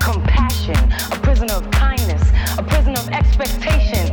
compassion, a prisoner of kindness, a prisoner of expectation.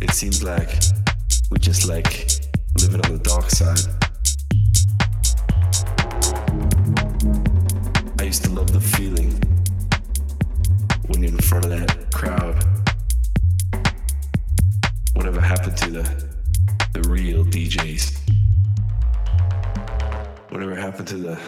It seems like we just like living on the dark side. I used to love the feeling when you're in front of that crowd. Whatever happened to the the real DJs? Whatever happened to the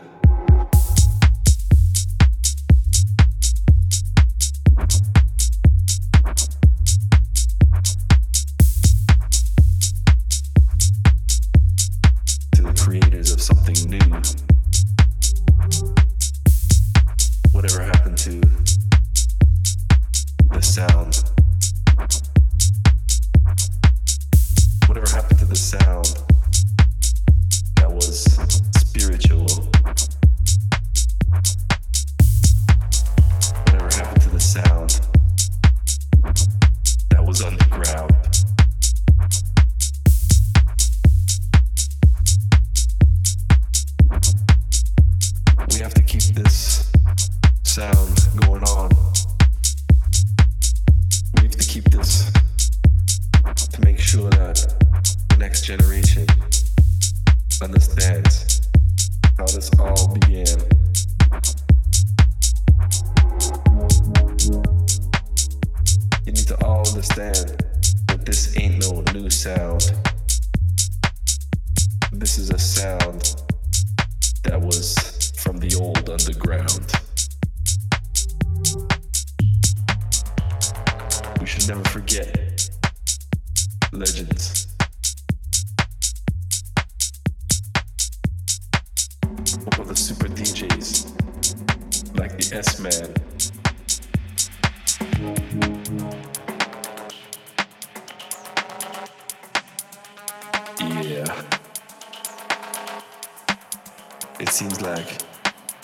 It seems like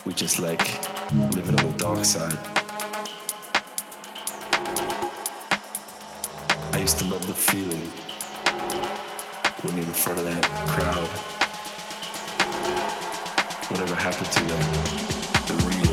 we just like living on the dark side. I used to love the feeling when you're in front of that crowd. Whatever happened to that, the real.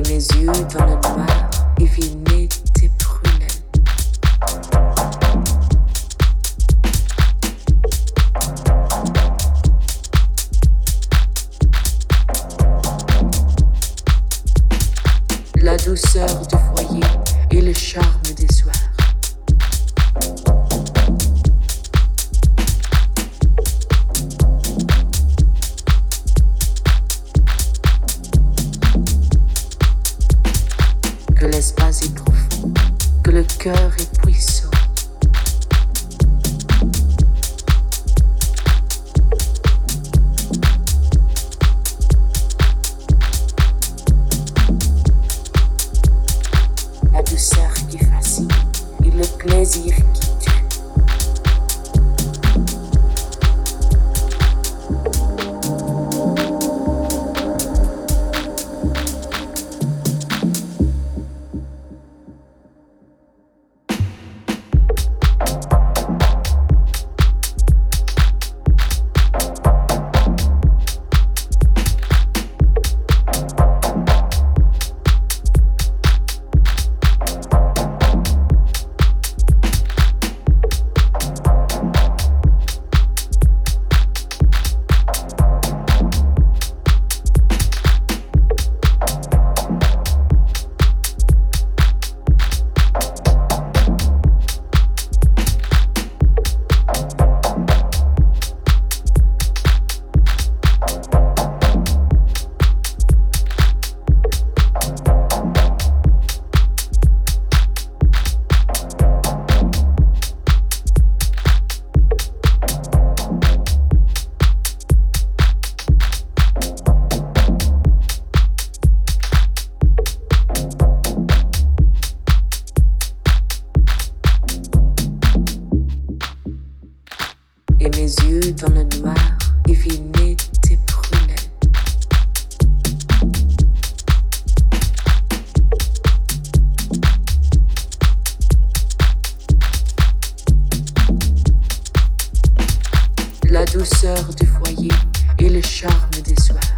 et mes yeux dans le bas, noir évinaient tes prunelles. la douceur du foyer et le charme des soirs. et mes yeux dans le noir devinaient tes prunelles. La douceur du foyer et le charme des soirs.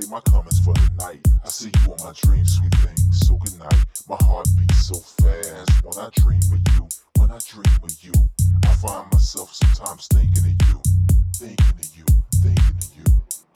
Say my comments for the night. I see you on my dreams, sweet thing. So good night. My heart beats so fast when I dream of you. When I dream of you, I find myself sometimes thinking of you, thinking of you, thinking of you.